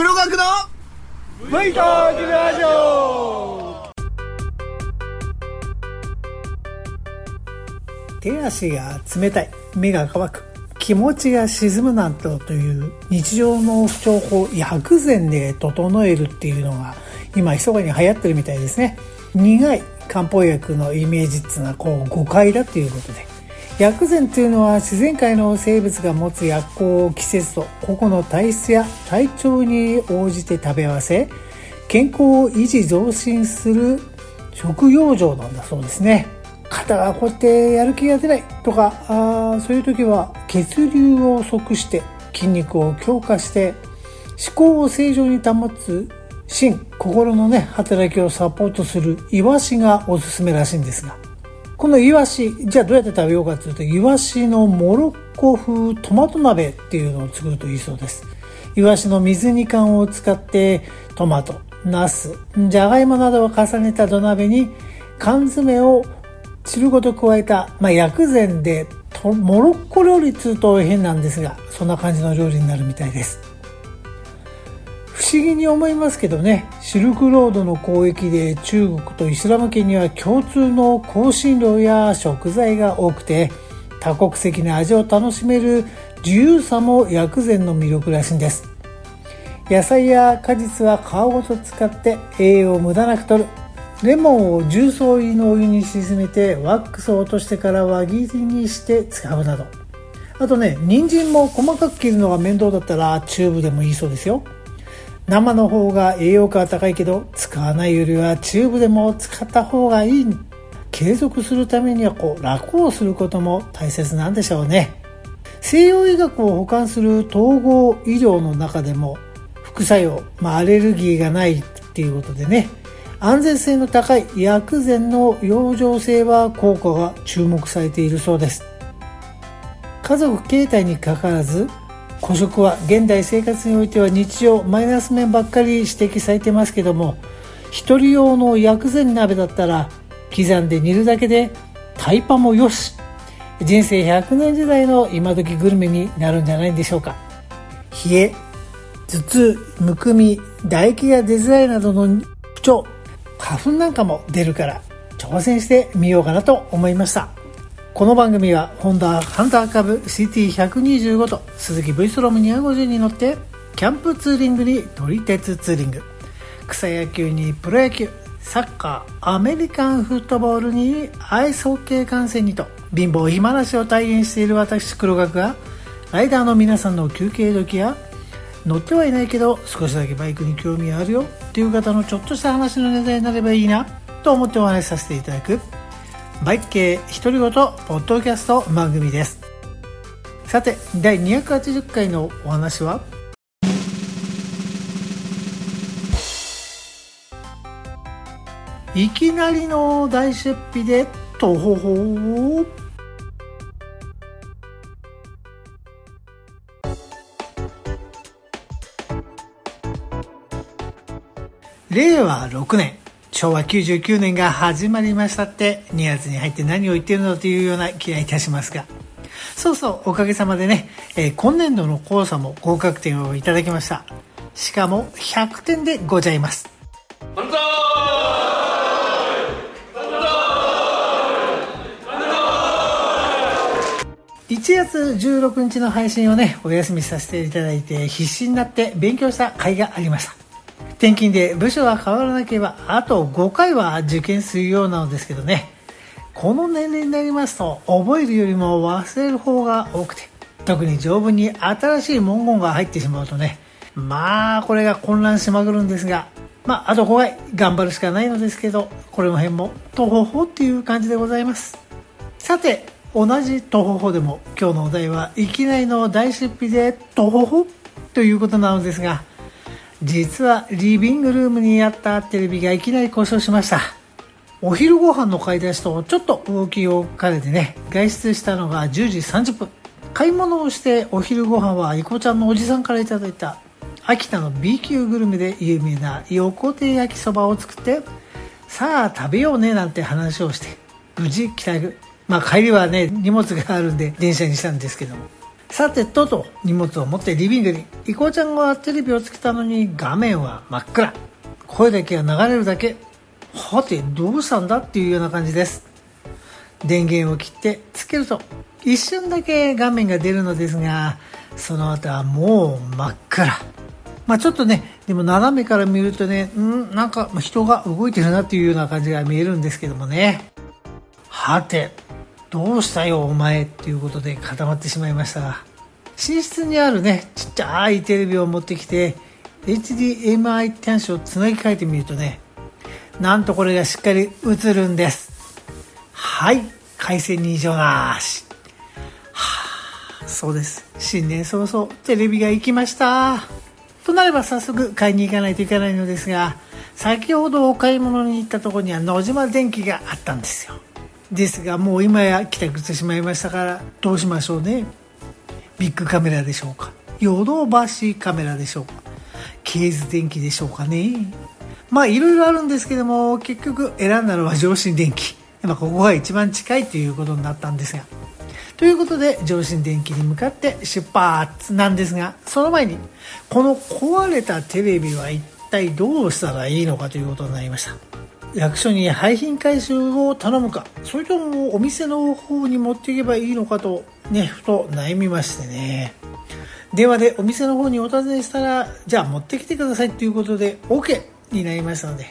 黒学の V トークラジオ手足が冷たい。目が乾く。気持ちが沈むなんとという日常の不調法薬膳で整えるっていうのが今密かに流行ってるみたいですね。苦い漢方薬のイメージっていうのはこう誤解だっていうことで。薬膳というのは自然界の生物が持つ薬効を季節と個々の体質や体調に応じて食べ合わせ健康を維持増進する食養生なんだそうですね。肩がこうやってやる気が出ないとかあそういう時は血流を即して筋肉を強化して思考を正常に保つ心心のね働きをサポートするイワシがおすすめらしいんですが。このイワシじゃあどうやって食べようかというとイワシのモロッコ風トマト鍋っていうのを作るといいそうです。イワシの水煮缶を使ってトマトナスじゃがいもなどを重ねた土鍋に缶詰を汁ごと加えた、まあ、薬膳でモロッコ料理っつうと変なんですがそんな感じの料理になるみたいです。思議に思いますけどね。シルクロードの交易で中国とイスラム圏には共通の香辛料や食材が多くて多国籍な味を楽しめる自由さも薬膳の魅力らしいんです。野菜や果実は皮ごと使って栄養を無駄なく取る。レモンを重曹入りのお湯に沈めてワックスを落としてから輪切りにして使うなど。あとね人参も細かく切るのが面倒だったらチューブでもいいそうですよ。生の方が栄養価は高いけど使わないよりはチューブでも使った方がいい。継続するためにはこう楽をすることも大切なんでしょうね。西洋医学を補完する統合医療の中でも副作用、まあ、アレルギーがないっていうことでね。安全性の高い薬膳の養生性は効果が注目されているそうです。家族形態にかかわらず孤食は現代生活においては日常マイナス面ばっかり指摘されてますけども一人用の薬膳鍋だったら刻んで煮るだけでタイパもよし。人生100年時代の今時グルメになるんじゃないんでしょうか。冷え頭痛むくみ唾液が出づらいなどの不調花粉なんかも出るから挑戦してみようかなと思いました。この番組はホンダハンター株 CT125 と鈴木 V ストロム250に乗ってキャンプツーリングに撮り鉄ツーリング。草野球にプロ野球サッカーアメリカンフットボールにアイスホッケー観戦にと貧乏暇なしを体現している私黒学がライダーの皆さんの休憩時や乗ってはいないけど少しだけバイクに興味あるよっていう方のちょっとした話のネタになればいいなと思ってお話しさせていただくバイク系独り言ポッドキャスト番組です。さて第280回のお話は？いきなりの大出費でとほほ令和6年。昭和99年が始まりましたって2月に入って何を言ってるのというような気がいたしますが。そうそうおかげさまでね、えー、今年度の講座も合格点をいただきました。しかも100点でございます。1月16日の配信をねお休みさせていただいて必死になって勉強した甲斐がありました。転勤で部署が変わらなければあと5回は受験するようなのですけどね。この年齢になりますと覚えるよりも忘れる方が多くて特に条文に新しい文言が入ってしまうとねまあこれが混乱しまくるんですがまああと5回頑張るしかないのですけどこれの辺もとほほっていう感じでございます。さて同じとほほでも今日のお題はいきなりの大出費でとほほということなのですが実はリビングルームにあったテレビがいきなり故障しました。お昼ご飯の買い出しとちょっと動きを兼ねてね外出したのが10時30分。買い物をしてお昼ご飯はいこちゃんのおじさんからいただいた秋田の B 級グルメで有名な横手焼きそばを作ってさあ食べようねなんて話をして無事帰宅。まあ帰りはね荷物があるんで電車にしたんですけども。さてとと荷物を持ってリビングにいこうちゃんがテレビをつけたのに画面は真っ暗。声だけが流れるだけはてどうしたんだっていうような感じです。電源を切ってつけると一瞬だけ画面が出るのですがその後はもう真っ暗。まあちょっとねでも斜めから見るとねうんなんか人が動いてるなっていうような感じが見えるんですけどもね。はてどうしたよお前っていうことで固まってしまいました。が寝室にあるねちっちゃいテレビを持ってきて HDMI 端子をつなぎ替えてみるとねなんとこれがしっかり映るんです。はい回線に異常なし。はあそうです。新年早々テレビが行きました。となれば早速買いに行かないといけないのですが先ほどお買い物に行ったとこには野島電機があったんですよ。ですがもう今や帰宅してしまいましたからどうしましょうね。ビッグカメラでしょうか。ヨドバシカメラでしょうか。ケーズ電機でしょうかね。まあいろいろあるんですけども結局選んだのは上新電機まあここが一番近いということになったんですが。ということで上新電機に向かって出発なんですがその前にこの壊れたテレビは一体どうしたらいいのかということになりました。役所に廃品回収を頼むか。それともお店の方に持っていけばいいのかとねふと悩みましてね。電話でお店の方にお尋ねしたらじゃあ持ってきてくださいということで OK になりましたので。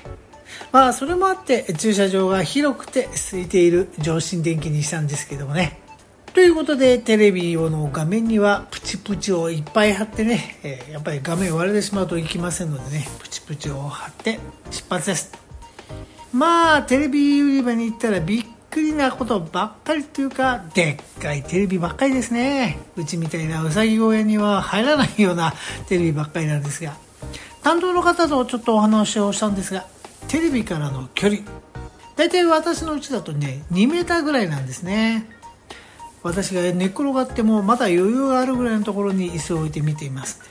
まあそれもあって駐車場が広くて空いている上新電気にしたんですけどもね。ということでテレビの画面にはプチプチをいっぱい貼ってね、え、やっぱり画面割れてしまうといきませんのでねプチプチを貼って出発です。まあテレビ売り場に行ったらびっくりなことばっかりというかでっかいテレビばっかりですね。うちみたいなうさぎ小屋には入らないようなテレビばっかりなんですが。担当の方とちょっとお話をしたんですがテレビからの距離。大体私のうちだとね2 m ぐらいなんですね。私が寝っ転がってもまだ余裕があるぐらいのところに椅子を置いて見ています。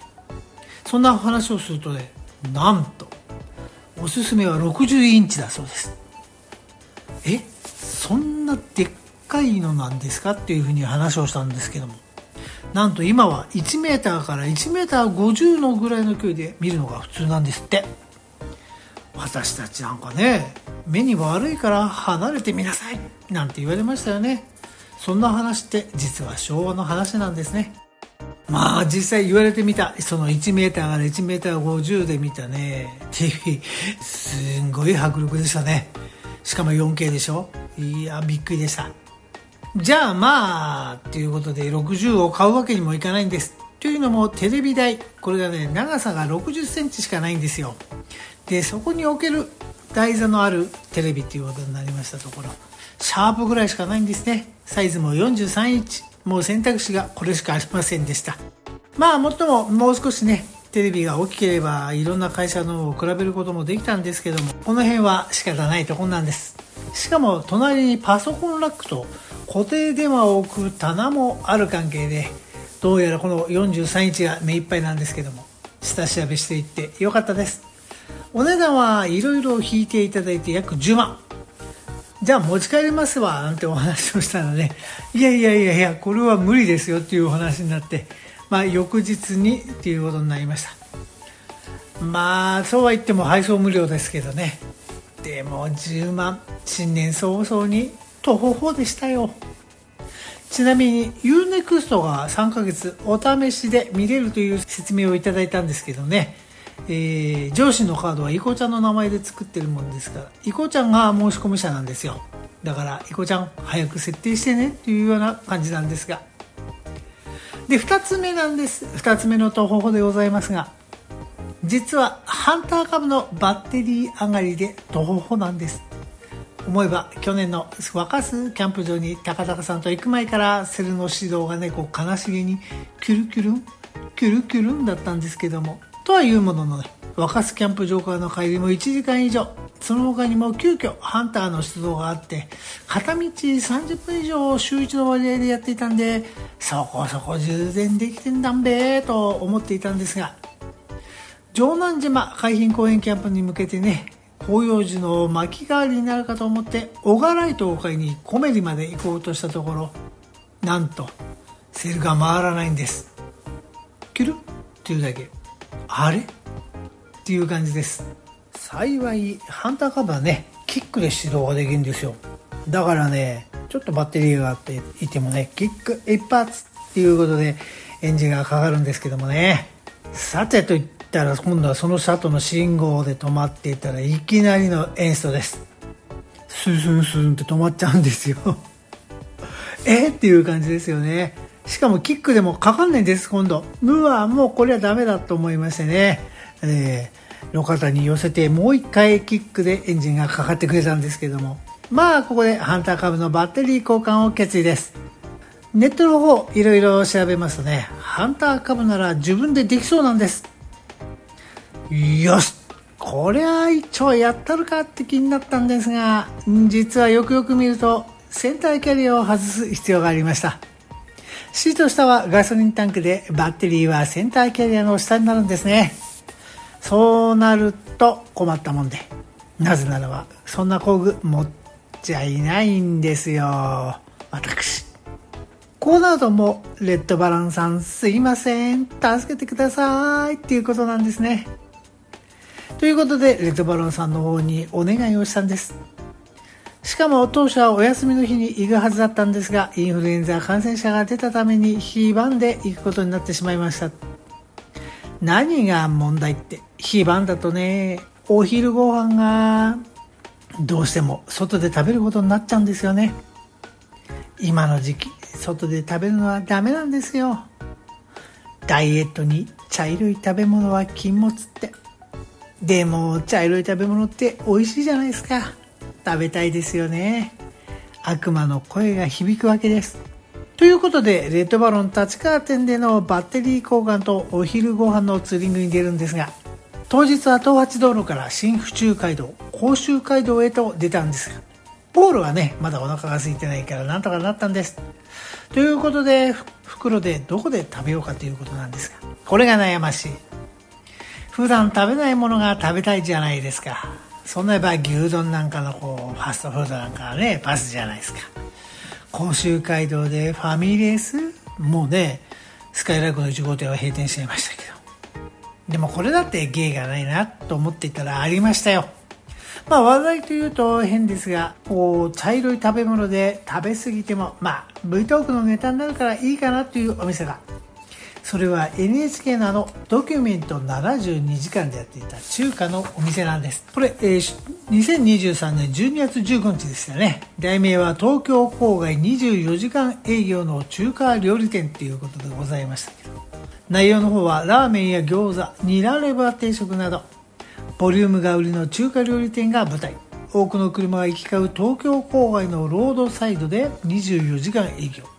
そんな話をするとねなんとおすすめは60インチだそうです。えそんなでっかいのなんですかっていうふうに話をしたんですけども。なんと今は 1m から 1m50 のぐらいの距離で見るのが普通なんですって。私たちなんかね目に悪いから離れてみなさいなんて言われましたよね。そんな話って実は昭和の話なんですね。まあ実際言われてみた。その 1m から 1m50 で見たね。TV すんごい迫力でしたね。しかも 4K でしょ。いやびっくりでした。じゃあまあということで60を買うわけにもいかないんです。というのもテレビ台これがね長さが60センチしかないんですよ。でそこに置ける台座のあるテレビっていうことになりましたところ。シャープぐらいしかないんですね。サイズも43インチ。もう選択肢がこれしかありませんでした。まあもっとももう少しねテレビが大きければいろんな会社のを比べることもできたんですけどもこの辺は仕方ないとこなんです。しかも隣にパソコンラックと固定電話を置く棚もある関係でどうやらこの43インチが目いっぱいなんですけども下調べしていってよかったです。お値段はいろいろ引いていただいて約10万。じゃあ持ち帰りますわなんてお話をしたらね。いやいやいやいやこれは無理ですよっていうお話になってまあ翌日にっていうことになりました。まあそうは言っても配送無料ですけどね。でも10万新年早々に徒歩法でしたよ。ちなみに UNEXT が3ヶ月お試しで見れるという説明をいただいたんですけどね、えー、上司のカードはイコちゃんの名前で作ってるもんですからイコちゃんが申し込み者なんですよ。だからイコちゃん早く設定してねっていうような感じなんですが。で2つ目なんです。2つ目の徒歩法でございますが実はハンター株のバッテリー上がりで徒歩法なんです。思えば去年の若洲キャンプ場に高高さんと行く前からセルの指導がねこう悲しげにキュルキュルンキュルキュルンだったんですけどもとはいうもののね若洲キャンプ場からの帰りも1時間以上。その他にも急遽ハンターの出動があって片道30分以上週1の割合でやっていたんでそこそこ充電できてんだんべーと思っていたんですが城南島海浜公園キャンプに向けてね紅葉樹の巻き代わりになるかと思ってオガライトを買いにコメリまで行こうとしたところなんとセールが回らないんです。キュルっていうだけ。あれ？っていう感じです。幸いハンターカブはねキックで始動ができるんですよ。だからねちょっとバッテリーがあっていてもねキック一発っていうことでエンジンがかかるんですけどもね。さてと言ったら今度はその里の信号で止まっていたらいきなりのエンストです。スンスンスンって止まっちゃうんですよ。え？っていう感じですよね。しかもキックでもかかんないんです今度。うわもうこれはダメだと思いましてね、えー、路肩に寄せてもう一回キックでエンジンがかかってくれたんですけども。まあここでハンター株のバッテリー交換を決意です。ネットの方いろいろ調べますとね。ハンター株なら自分でできそうなんです。よし。こりゃ一応やったるかって気になったんですが実はよくよく見るとセンターキャリアを外す必要がありました。シート下はガソリンタンクでバッテリーはセンターキャリアの下になるんですね。そうなると困ったもんで。なぜならばそんな工具持っちゃいないんですよ。私。こうなるともうレッドバランさんすいません。助けてくださいっていうことなんですね。ということでレッドバロンさんの方にお願いをしたんです。しかも当初はお休みの日に行くはずだったんですがインフルエンザ感染者が出たために非番で行くことになってしまいました。何が問題って非番だとねお昼ご飯がどうしても外で食べることになっちゃうんですよね。今の時期外で食べるのはダメなんですよ。ダイエットに茶色い食べ物は禁物って。でも茶色い食べ物って美味しいじゃないですか。食べたいですよね。悪魔の声が響くわけです。ということでレッドバロン立川店でのバッテリー交換とお昼ご飯のツーリングに出るんですが当日は東八道路から新府中街道甲州街道へと出たんですがポールはねまだお腹が空いてないからなんとかなったんです。ということで袋でどこで食べようかということなんですがこれが悩ましい。普段食べないものが食べたいじゃないですか。そんな場合牛丼なんかのこうファストフードなんかはねパスじゃないですか。甲州街道でファミレスもうねスカイラークの1号店は閉店しちゃいましたけど。でもこれだって芸がないなと思っていたらありましたよ。まあ話題というと変ですがこう茶色い食べ物で食べ過ぎてもまあ V トークのネタになるからいいかなというお店がそれは NHK のあのドキュメント72時間でやっていた中華のお店なんです。これ、えー、2023年12月15日でしたね。題名は東京郊外24時間営業の中華料理店ということでございましたけど。内容の方はラーメンや餃子ニラレバ定食などボリュームが売りの中華料理店が舞台。多くの車が行き交う東京郊外のロードサイドで24時間営業。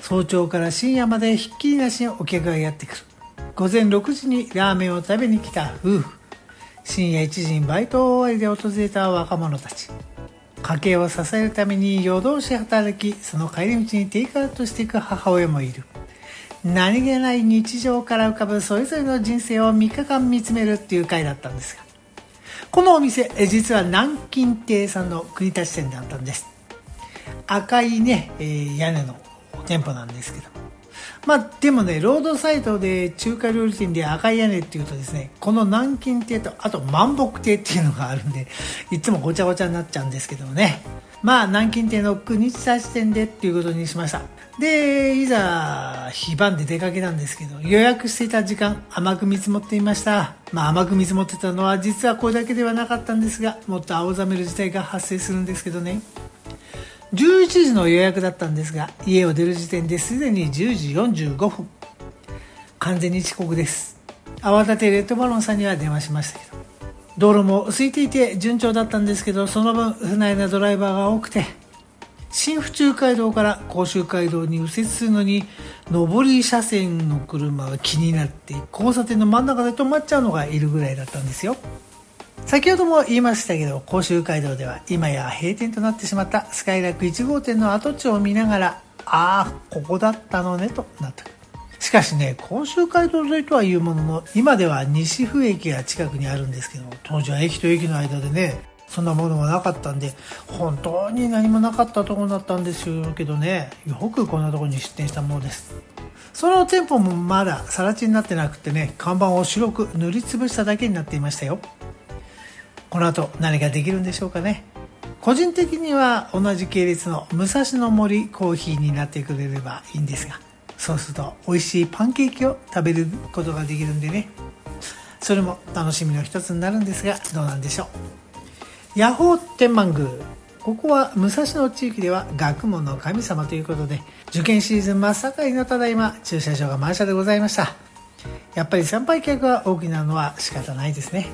早朝から深夜までひっきりなしにお客がやってくる。午前6時にラーメンを食べに来た夫婦。深夜1時にバイト終わりで訪れた若者たち。家計を支えるために夜通し働きその帰り道にテイクアウトしていく母親もいる。何気ない日常から浮かぶそれぞれの人生を3日間見つめるっていう回だったんですが。このお店実は南京亭さんの国立店だったんです。赤いね、えー、屋根の店舗なんですけど。まあでもねロードサイトで中華料理店で赤い屋根っていうとですねこの南京亭とあと万北亭っていうのがあるんでいつもごちゃごちゃになっちゃうんですけどもね。まあ南京亭の国立店でっていうことにしました。でいざ非番で出かけたんですけど予約していた時間甘く見積もっていました。まあ甘く見積もってたのは実はこれだけではなかったんですがもっと青ざめる事態が発生するんですけどね。11時の予約だったんですが家を出る時点ですでに10時45分完全に遅刻です。慌ててレッドバロンさんには電話しましたけど。道路も空いていて順調だったんですけどその分不内なドライバーが多くて新府中街道から甲州街道に右折するのに上り車線の車が気になって交差点の真ん中で止まっちゃうのがいるぐらいだったんですよ。先ほども言いましたけど甲州街道では今や閉店となってしまったスカイラック1号店の跡地を見ながらああここだったのねとなった。しかしね甲州街道沿いとはいうものの今では西府駅が近くにあるんですけど当時は駅と駅の間でねそんなものもなかったんで本当に何もなかったところだったんですけどねよくこんなとこに出店したものです。その店舗もまだ更地になってなくてね看板を白く塗りつぶしただけになっていましたよ。この後何ができるんでしょうかね。個人的には同じ系列の武蔵野森コーヒーになってくれればいいんですがそうすると美味しいパンケーキを食べることができるんでね。それも楽しみの一つになるんですがどうなんでしょう。ヤホー天満宮。ここは武蔵野地域では学問の神様ということで受験シーズン真っ盛りのただいま駐車場が満車でございました。やっぱり参拝客が多くなのは仕方ないですね。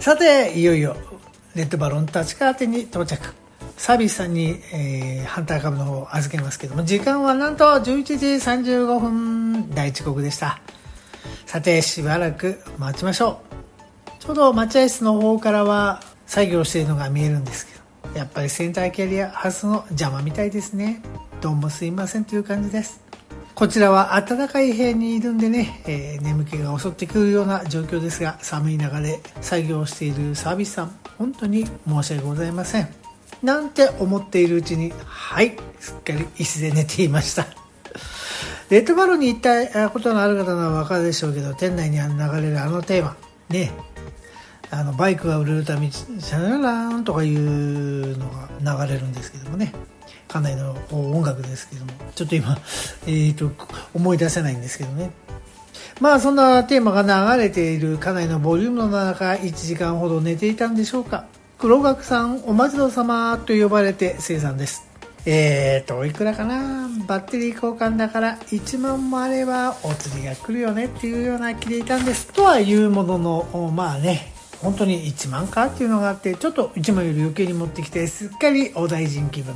さていよいよレッドバロン立川店に到着。サービスさんに、えー、ハンター株の方を預けますけども時間はなんと11時35分大遅刻でした。さてしばらく待ちましょう。ちょうど待合室の方からは作業しているのが見えるんですけどやっぱりセンターキャリアハウスの邪魔みたいですね。どうもすいませんという感じです。こちらは暖かい部屋にいるんでね、えー、眠気が襲ってくるような状況ですが寒い中で作業しているサービスさん本当に申し訳ございません。なんて思っているうちにはいすっかり椅子で寝ていました。レッドバロに行ったことのある方は分かるでしょうけど店内に流れるあのテーマ。ね。あのバイクが売れるためにシャララーンとかいうのが流れるんですけどもね。かなりの音楽ですけどもちょっと今、えーと、思い出せないんですけどね。まあそんなテーマが流れているかなりのボリュームの中1時間ほど寝ていたんでしょうか。黒学さんお待ちどうさまと呼ばれて生産です。えーといくらかな。バッテリー交換だから1万もあればお釣りが来るよねっていうような気でいたんです。とはいうもののまあね本当に1万かっていうのがあってちょっと1万より余計に持ってきてすっかりお大臣気分。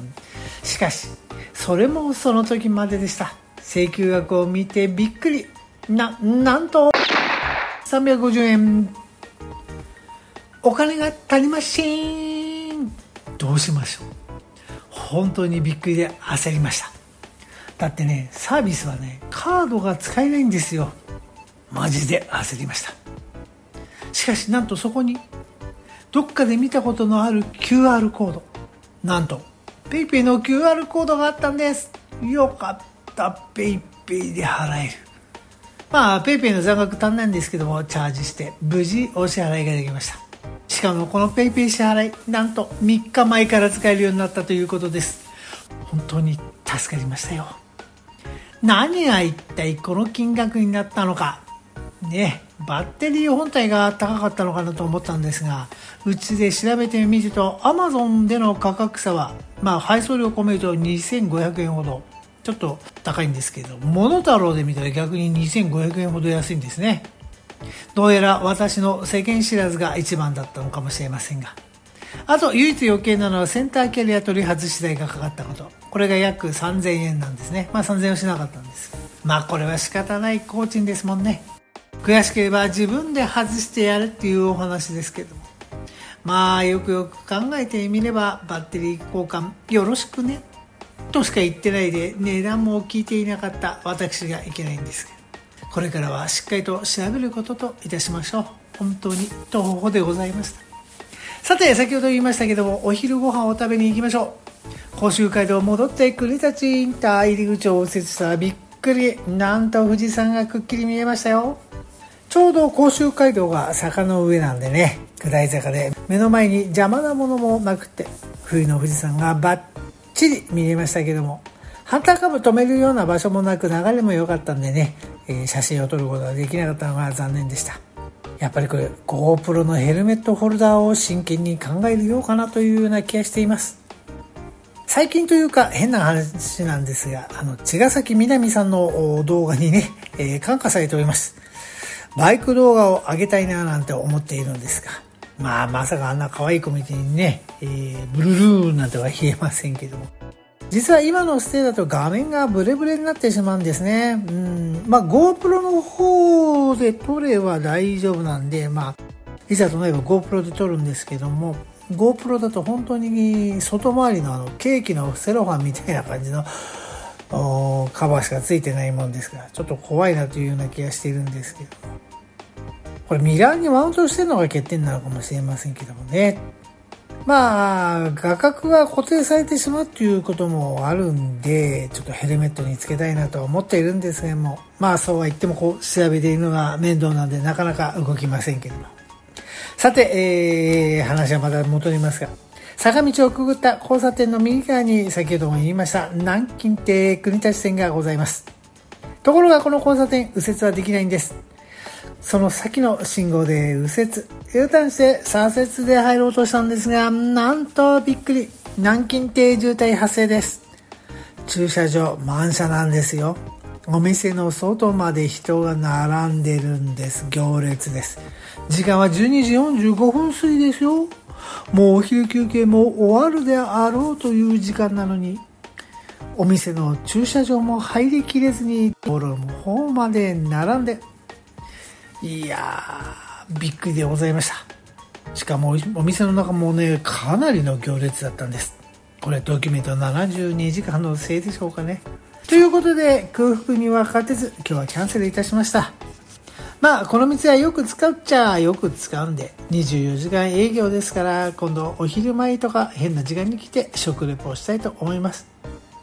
しかしそれもその時まででした。請求額を見てびっくり。ななんと350円。お金が足りません。どうしましょう。本当にびっくりで焦りました。だってねサービスはねカードが使えないんですよ。マジで焦りました。しかしなんとそこにどっかで見たことのある QR コード。なんと PayPay の QR コードがあったんです。よかった。PayPay で払える。まあ PayPay の残額足んないんですけどもチャージして無事お支払いができました。しかもこの PayPay 支払いなんと3日前から使えるようになったということです。本当に助かりましたよ。何が一体この金額になったのか。ねバッテリー本体が高かったのかなと思ったんですがうちで調べてみると Amazon での価格差は、まあ、配送料込めると2500円ほどちょっと高いんですけどモノタロウで見たら逆に2500円ほど安いんですね。どうやら私の世間知らずが一番だったのかもしれませんが。あと唯一余計なのはセンターキャリア取り外し代がかかったこと。これが約3000円なんですね。まあ3000円はしなかったんです。まあこれは仕方ない工賃ですもんね。悔しければ自分で外してやるっていうお話ですけど。もまあよくよく考えてみればバッテリー交換よろしくね。としか言ってないで値段も聞いていなかった私がいけないんですけど。これからはしっかりと調べることといたしましょう。本当に徒歩でございました。さて先ほど言いましたけどもお昼ご飯を食べに行きましょう。甲州街道戻って栗立インター入り口を右折したらびっくり。なんと富士山がくっきり見えましたよ。ちょうど甲州街道が坂の上なんでね下り坂で目の前に邪魔なものもなくって冬の富士山がバッチリ見えましたけどもハンターカブ止めるような場所もなく流れも良かったんでね、えー、写真を撮ることができなかったのが残念でした。やっぱりこれ GoPro のヘルメットホルダーを真剣に考えるようかなというような気がしています。最近というか変な話なんですがあの茅ヶ崎みなみさんの動画にね、えー、感化されております。バイク動画を上げたいななんて思っているんですが、まあまさかあんな可愛いコミュニティにね、えー、ブルルーなんては言えませんけども。実は今のステだと画面がブレブレになってしまうんですね。うん。まあ GoPro の方で撮れば大丈夫なんで、まあ、いざとなれば GoPro で撮るんですけども、GoPro だと本当に外回りのあのケーキのセロファンみたいな感じのカバーしかついてないもんですからちょっと怖いなというような気がしているんですけどこれミラーにマウントしてるのが欠点なのかもしれませんけどもね。まあ、画角が固定されてしまうということもあるんで、ちょっとヘルメットにつけたいなとは思っているんですけども、まあそうは言ってもこう調べているのが面倒なんでなかなか動きませんけども。さて、えー、話はまた戻りますが、坂道をくぐった交差点の右側に先ほども言いました南京亭国立線がございます。ところがこの交差点右折はできないんです。その先の信号で右折、U ターンして左折で入ろうとしたんですが、なんとびっくり、南京亭渋滞発生です。駐車場満車なんですよ。お店の外まで人が並んでるんです。行列です。時間は12時45分過ぎですよ。もうお昼休憩も終わるであろうという時間なのに、お店の駐車場も入りきれずに道路の方まで並んでいやー、びっくりでございました。しかもお店の中もね、かなりの行列だったんです。これドキュメント72時間のせいでしょうかね。ということで、空腹には勝てず、今日はキャンセルいたしました。まあ、この店はよく使っちゃよく使うんで、24時間営業ですから、今度お昼前とか変な時間に来て食レポをしたいと思います。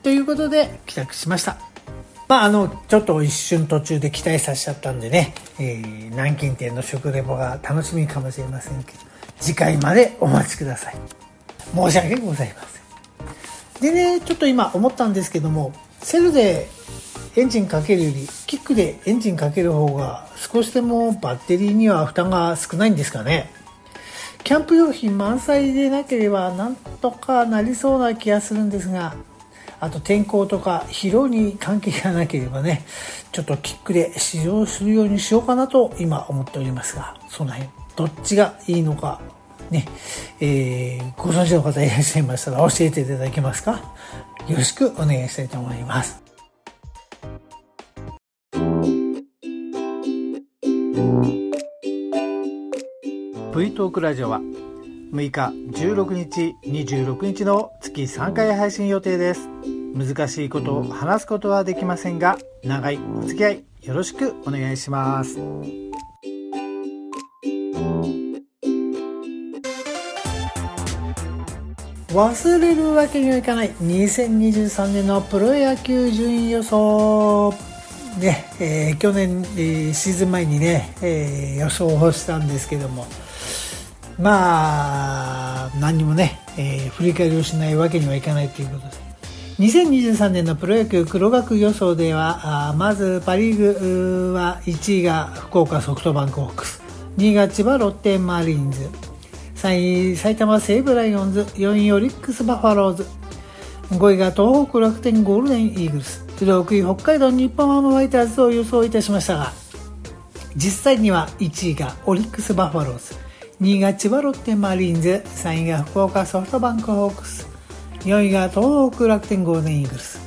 ということで、帰宅しました。まあ、あの、ちょっと一瞬途中で期待させちゃったんでね、えー、南京店の食レポが楽しみかもしれませんけど、次回までお待ちください。申し訳ございません。でね、ちょっと今思ったんですけども、セルでエンジンかけるより、キックでエンジンかける方が少しでもバッテリーには負担が少ないんですかね。キャンプ用品満載でなければなんとかなりそうな気がするんですが、あと天候とか疲労に関係がなければね、ちょっとキックで使用するようにしようかなと今思っておりますが、その辺、どっちがいいのか、ね、えー、ご存知の方いらっしゃいましたら教えていただけますかよろしくお願いしたいと思います。V トークラジオは6日、16日、26日の月3回配信予定です。難しいことを話すことはできませんが、長いお付き合いよろしくお願いします。忘れるわけにはいかない2023年のプロ野球順位予想ね、えー、去年、えー、シーズン前にね、えー、予想をしたんですけどもまあ何にもね、えー、振り返りをしないわけにはいかないということです。2023年のプロ野球黒学予想ではあまずパ・リーグは1位が福岡ソフトバンクホークス2位が千葉ロッテマリーンズ3位埼玉西武ライオンズ4位オリックスバファローズ5位が東北楽天ゴールデンイーグルス6位北海道日本ハムファイターズを予想いたしましたが実際には1位がオリックスバファローズ。2位が千葉ロッテマリーンズ、3位が福岡ソフトバンクホークス、4位が東北楽天ゴールデンイーグルス、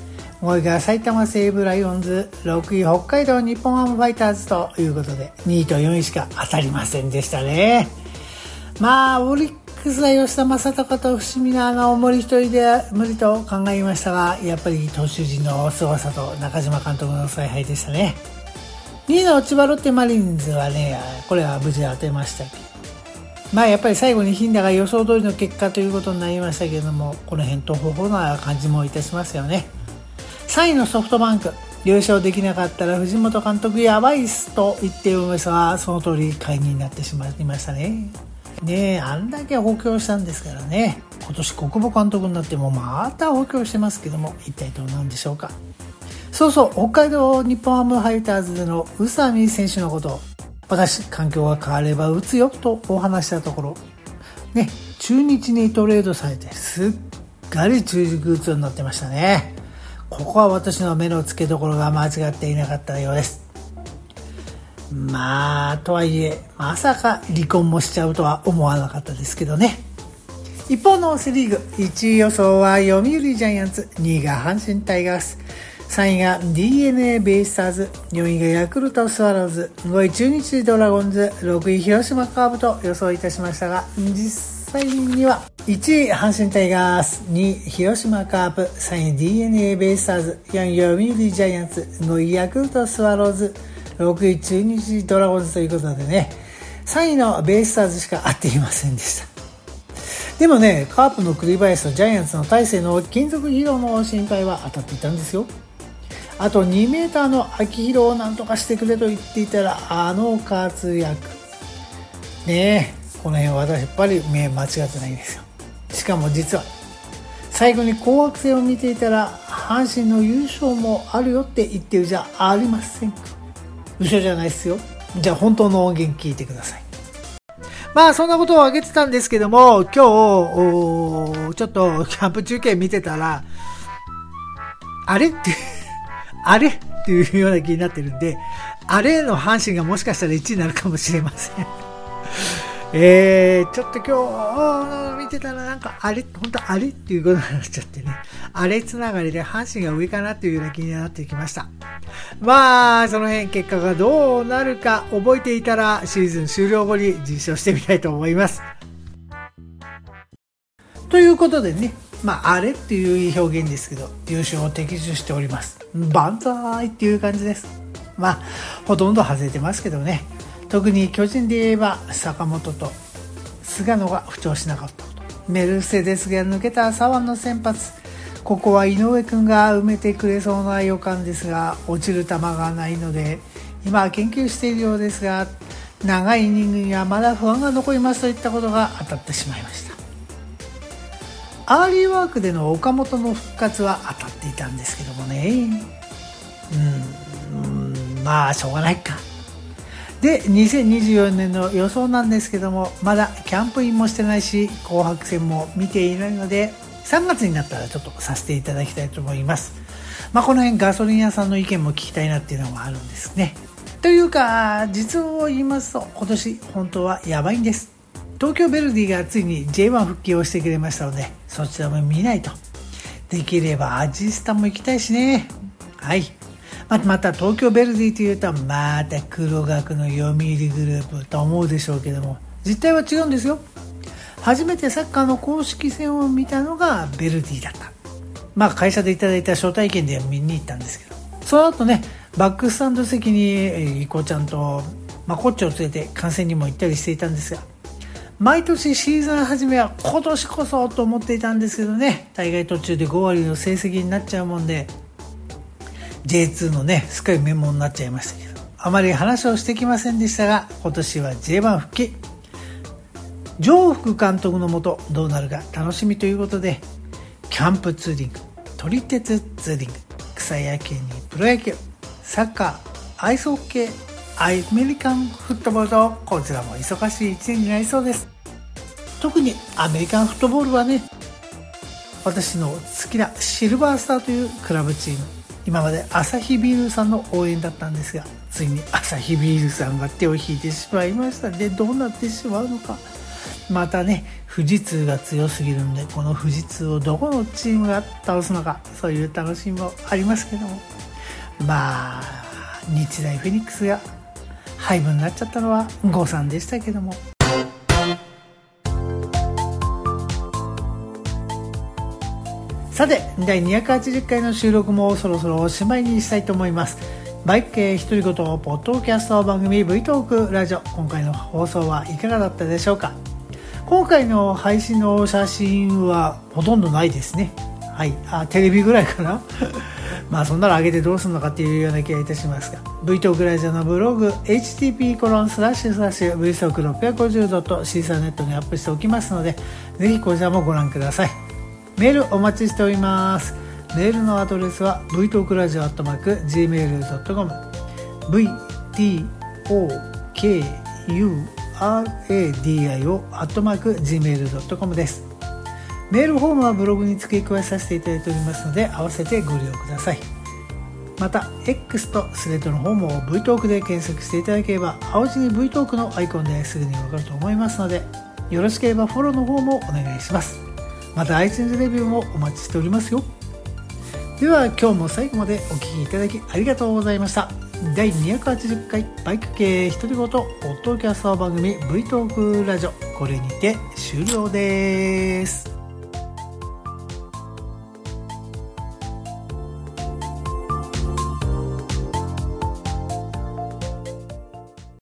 5位が埼玉西武ライオンズ、6位北海道日本ハムファイターズということで、2位と4位しか当たりませんでしたね。まあ、オリックスは吉田正尚と伏見のが重り一人で無理と考えましたが、やっぱり投手陣の凄さと中島監督の采配でしたね。2位の千葉ロッテマリーンズはね、これは無事当てましたけど、まあやっぱり最後に頻打が予想通りの結果ということになりましたけれども、この辺とほほな感じもいたしますよね。3位のソフトバンク、優勝できなかったら藤本監督やばいっすと言っておりますが、その通り会議になってしまいましたね。ねえ、あんだけ補強したんですからね。今年国母監督になってもまた補強してますけども、一体どうなんでしょうか。そうそう、北海道日本ハムファイターズでの宇佐美選手のこと、私、環境が変われば打つよとお話したところ、ね、中日にトレードされてすっかり中軸打つようになってましたね。ここは私の目の付けどころが間違っていなかったようです。まあ、とはいえ、まさか離婚もしちゃうとは思わなかったですけどね。一方のセリーグ、1位予想は読売ジャイアンツ、2位が阪神タイガース、3位が DNA ベイスターズ、4位がヤクルトスワローズ、5位中日ドラゴンズ、6位広島カーブと予想いたしましたが、実際には1位阪神タイガース、2位広島カープ、3位 DNA ベイスターズ、4位読売ジャイアンツ、5位ヤクルトスワローズ、6位中日ドラゴンズということでね、3位のベイスターズしか合っていませんでした。でもねカープの栗林とジャイアンツの大勢の金属疲労の心配は当たっていたんですよ。あと2メーターの秋広をなんとかしてくれと言っていたらあの活躍。ねえこの辺は私やっぱり目間違ってないんですよ。しかも実は最後に紅白戦を見ていたら阪神の優勝もあるよって言ってるじゃありませんか。嘘じゃないですよ。じゃあ本当の音源聞いてください。まあそんなことを挙げてたんですけども今日ちょっとキャンプ中継見てたらあれってあれ？っていうような気になってるんであれの阪神がもしかしたら1位になるかもしれません えー、ちょっと今日見てたらなんかあれ、本当あれ？っていうことになっちゃってね。あれつながりで阪神が上かなっていうような気になってきました。まあ、その辺結果がどうなるか覚えていたらシーズン終了後に実証してみたいと思います。ということでね、まあ、あれっていう表現ですけど、優勝を的中しております。万歳っていう感じです。まあ、ほとんど外れてますけどね。特に巨人で言えば坂本と菅野が不調しなかったことメルセデスが抜けた左腕の先発ここは井上君が埋めてくれそうな予感ですが落ちる球がないので今研究しているようですが長いイニングにはまだ不安が残りますといったことが当たってしまいましたアーリーワークでの岡本の復活は当たっていたんですけどもね。うん。まあしょうがないか。で2024年の予想なんですけどもまだキャンプインもしてないし紅白戦も見ていないので3月になったらちょっとさせていただきたいと思います。まあ、この辺ガソリン屋さんの意見も聞きたいなっていうのもあるんですね。というか実を言いますと今年本当はやばいんです。東京ヴェルディがついに J1 復帰をしてくれましたのでそちらも見ないと。できればアジスタも行きたいしね。はい。また東京ヴェルディというとまた黒学の読売グループと思うでしょうけども実態は違うんですよ。初めてサッカーの公式戦を見たのがヴェルディだった。まあ会社でいただいた招待券で見に行ったんですけど。その後ねバックスタンド席にいこちゃんと、まあ、こっちを連れて観戦にも行ったりしていたんですが毎年シーズン初めは今年こそと思っていたんですけどね大概途中で5割の成績になっちゃうもんで J2 のね、すっかりメモになっちゃいましたけど、あまり話をしてきませんでしたが、今年は J1 復帰。上福監督のもとどうなるか楽しみということで、キャンプツーリング、撮り鉄ツーリング、草野球にプロ野球、サッカー、アイスホッケー、アメリカンフットボールと、こちらも忙しい一年になりそうです。特にアメリカンフットボールはね、私の好きなシルバースターというクラブチーム。今までアサヒビールさんの応援だったんですがついにアサヒビールさんが手を引いてしまいました。でどうなってしまうのか。またね富士通が強すぎるんでこの富士通をどこのチームが倒すのかそういう楽しみもありますけども。まあ日大フェニックスが廃部になっちゃったのは誤算でしたけども。さて第280回の収録もそろそろおしまいにしたいと思います。バイク系独り言ポッドキャスト番組 V トークラジオ。今回の放送はいかがだったでしょうか。今回の配信の写真はほとんどないですね。はいあテレビぐらいかな？まあそんなの上げてどうするのかっていうような気がいたしますが。V トークラジオのブログ http コロンスラッシュスラッシュ V トーク 650. シーサーネットにアップしておきますのでぜひこちらもご覧ください。メールお待ちしております。メールのアドレスは v トークラジオアットマーク gmail.com vtokuradio アットマーク gmail.com です。メールフォームはブログに付け加えさせていただいておりますので合わせてご利用ください。また X とスレッドの方も V トークで検索していただければ青地に V トークのアイコンですぐにわかると思いますのでよろしければフォローの方もお願いします。また iTunes レビューもお待ちしておりますよ。では今日も最後までお聴きいただきありがとうございました。第280回バイク系独り言ポッドキャスト番組 V トークラジオ。これにて終了です。